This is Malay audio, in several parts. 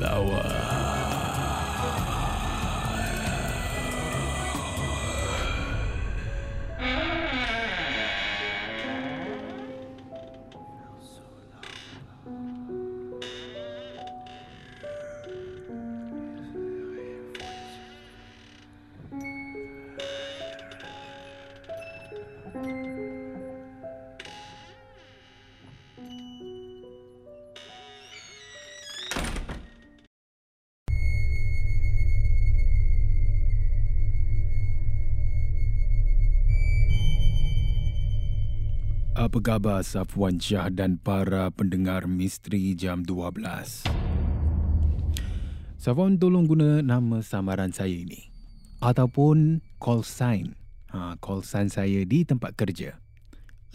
lawan. Apa khabar Safwan Shah dan para pendengar misteri jam 12? Safwan tolong guna nama samaran saya ini ataupun call sign. Ha, call sign saya di tempat kerja.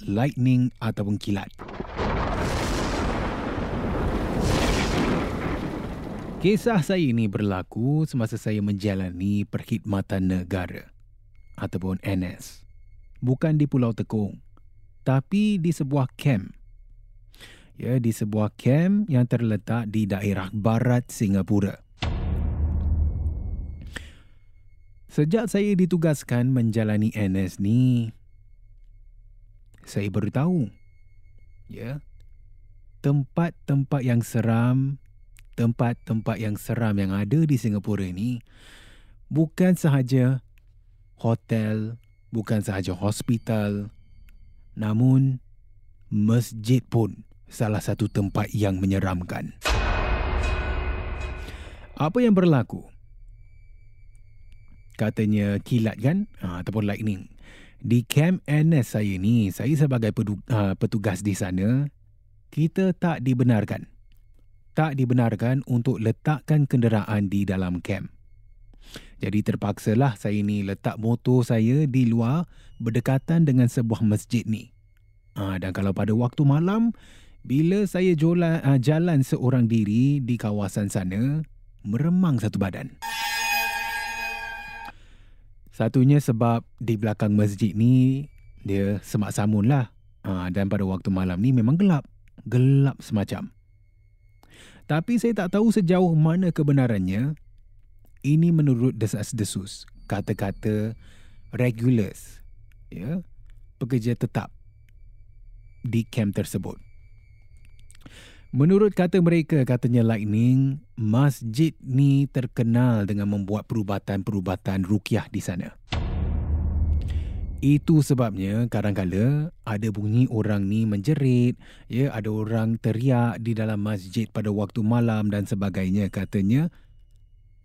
Lightning ataupun kilat. Kisah saya ini berlaku semasa saya menjalani perkhidmatan negara ataupun NS. Bukan di Pulau Tekong tapi di sebuah camp. Ya, di sebuah camp yang terletak di daerah barat Singapura. Sejak saya ditugaskan menjalani NS ni, saya baru tahu, ya, tempat-tempat yang seram, tempat-tempat yang seram yang ada di Singapura ni bukan sahaja hotel, bukan sahaja hospital, namun, masjid pun salah satu tempat yang menyeramkan. Apa yang berlaku? Katanya kilat kan? Ha, ataupun lightning. Di camp NS saya ni, saya sebagai ha, petugas di sana, kita tak dibenarkan. Tak dibenarkan untuk letakkan kenderaan di dalam camp. Jadi terpaksalah saya ni letak motor saya di luar berdekatan dengan sebuah masjid ni. Ha, dan kalau pada waktu malam, bila saya jola, ha, jalan seorang diri di kawasan sana, meremang satu badan. Satunya sebab di belakang masjid ni, dia semak samun lah. Ha, dan pada waktu malam ni memang gelap. Gelap semacam. Tapi saya tak tahu sejauh mana kebenarannya. Ini menurut desas-desus. Kata-kata regulars. Ya, pekerja tetap di camp tersebut. Menurut kata mereka, katanya Lightning, masjid ni terkenal dengan membuat perubatan-perubatan rukyah di sana. Itu sebabnya kadang-kala ada bunyi orang ni menjerit, ya ada orang teriak di dalam masjid pada waktu malam dan sebagainya katanya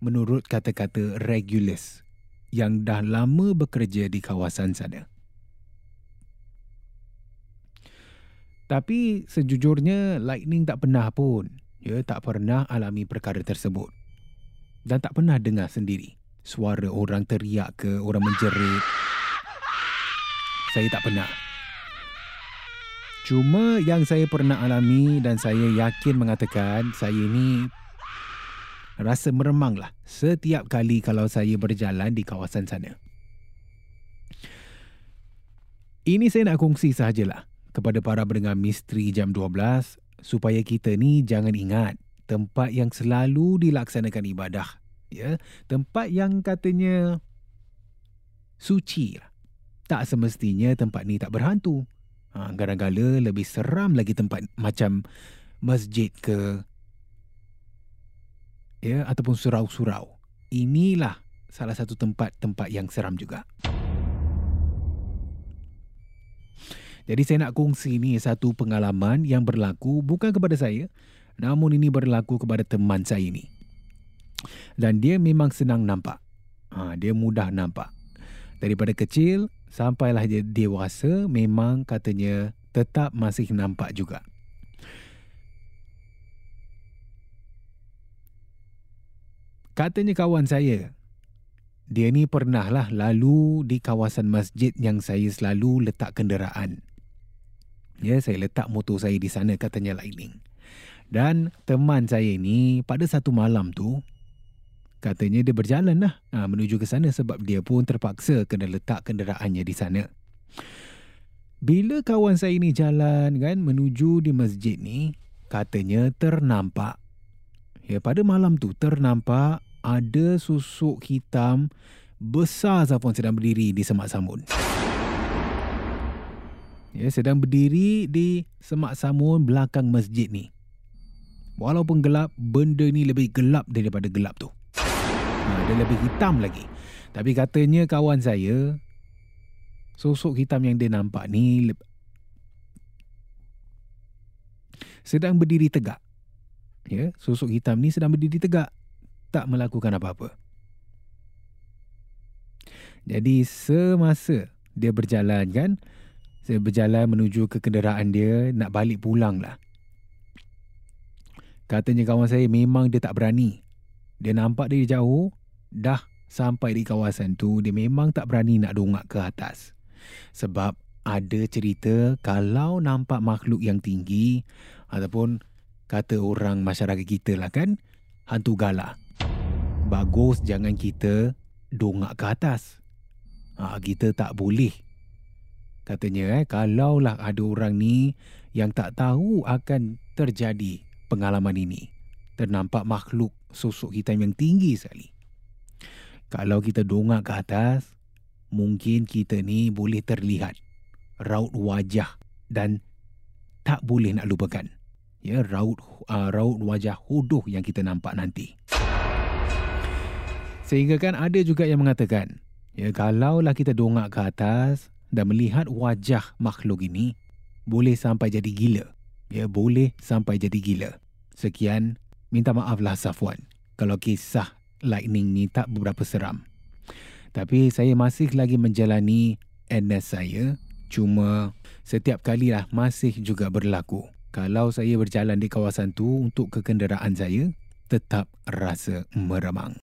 menurut kata-kata regulars yang dah lama bekerja di kawasan sana. Tapi sejujurnya Lightning tak pernah pun. Ya, tak pernah alami perkara tersebut. Dan tak pernah dengar sendiri suara orang teriak ke, orang menjerit. saya tak pernah. Cuma yang saya pernah alami dan saya yakin mengatakan saya ni rasa meremang lah setiap kali kalau saya berjalan di kawasan sana. Ini saya nak kongsi sahajalah kepada para pendengar misteri jam 12 supaya kita ni jangan ingat tempat yang selalu dilaksanakan ibadah. Ya, tempat yang katanya suci lah. Tak semestinya tempat ni tak berhantu. Ha, kadang-kadang lebih seram lagi tempat macam masjid ke ya ataupun surau-surau. Inilah salah satu tempat-tempat yang seram juga. Jadi saya nak kongsi ni satu pengalaman yang berlaku bukan kepada saya namun ini berlaku kepada teman saya ini. Dan dia memang senang nampak. Ha, dia mudah nampak. Daripada kecil sampailah dia dewasa memang katanya tetap masih nampak juga. Katanya kawan saya, dia ni pernahlah lalu di kawasan masjid yang saya selalu letak kenderaan. Ya, saya letak motor saya di sana katanya Lightning. Dan teman saya ini pada satu malam tu katanya dia berjalan lah ha, menuju ke sana sebab dia pun terpaksa kena letak kenderaannya di sana. Bila kawan saya ini jalan kan menuju di masjid ni katanya ternampak ya pada malam tu ternampak ada susuk hitam besar Zafon sedang berdiri di semak samun ya, sedang berdiri di semak samun belakang masjid ni. Walaupun gelap, benda ni lebih gelap daripada gelap tu. Ha, dia lebih hitam lagi. Tapi katanya kawan saya, sosok hitam yang dia nampak ni sedang berdiri tegak. Ya, sosok hitam ni sedang berdiri tegak, tak melakukan apa-apa. Jadi semasa dia berjalan kan, saya berjalan menuju ke kenderaan dia nak balik pulang lah. Katanya kawan saya memang dia tak berani. Dia nampak dari jauh, dah sampai di kawasan tu, dia memang tak berani nak dongak ke atas. Sebab ada cerita kalau nampak makhluk yang tinggi ataupun kata orang masyarakat kita lah kan, hantu gala. Bagus jangan kita dongak ke atas. Ha, kita tak boleh Katanya eh, kalaulah ada orang ni yang tak tahu akan terjadi pengalaman ini. Ternampak makhluk sosok hitam yang tinggi sekali. Kalau kita dongak ke atas, mungkin kita ni boleh terlihat raut wajah dan tak boleh nak lupakan. Ya, raut uh, raut wajah hodoh yang kita nampak nanti. Sehingga kan ada juga yang mengatakan, ya kalaulah kita dongak ke atas, dan melihat wajah makhluk ini boleh sampai jadi gila. Ya, boleh sampai jadi gila. Sekian, minta maaflah Safwan kalau kisah lightning ni tak beberapa seram. Tapi saya masih lagi menjalani NS saya. Cuma setiap kalilah masih juga berlaku. Kalau saya berjalan di kawasan tu untuk kekenderaan saya, tetap rasa meremang.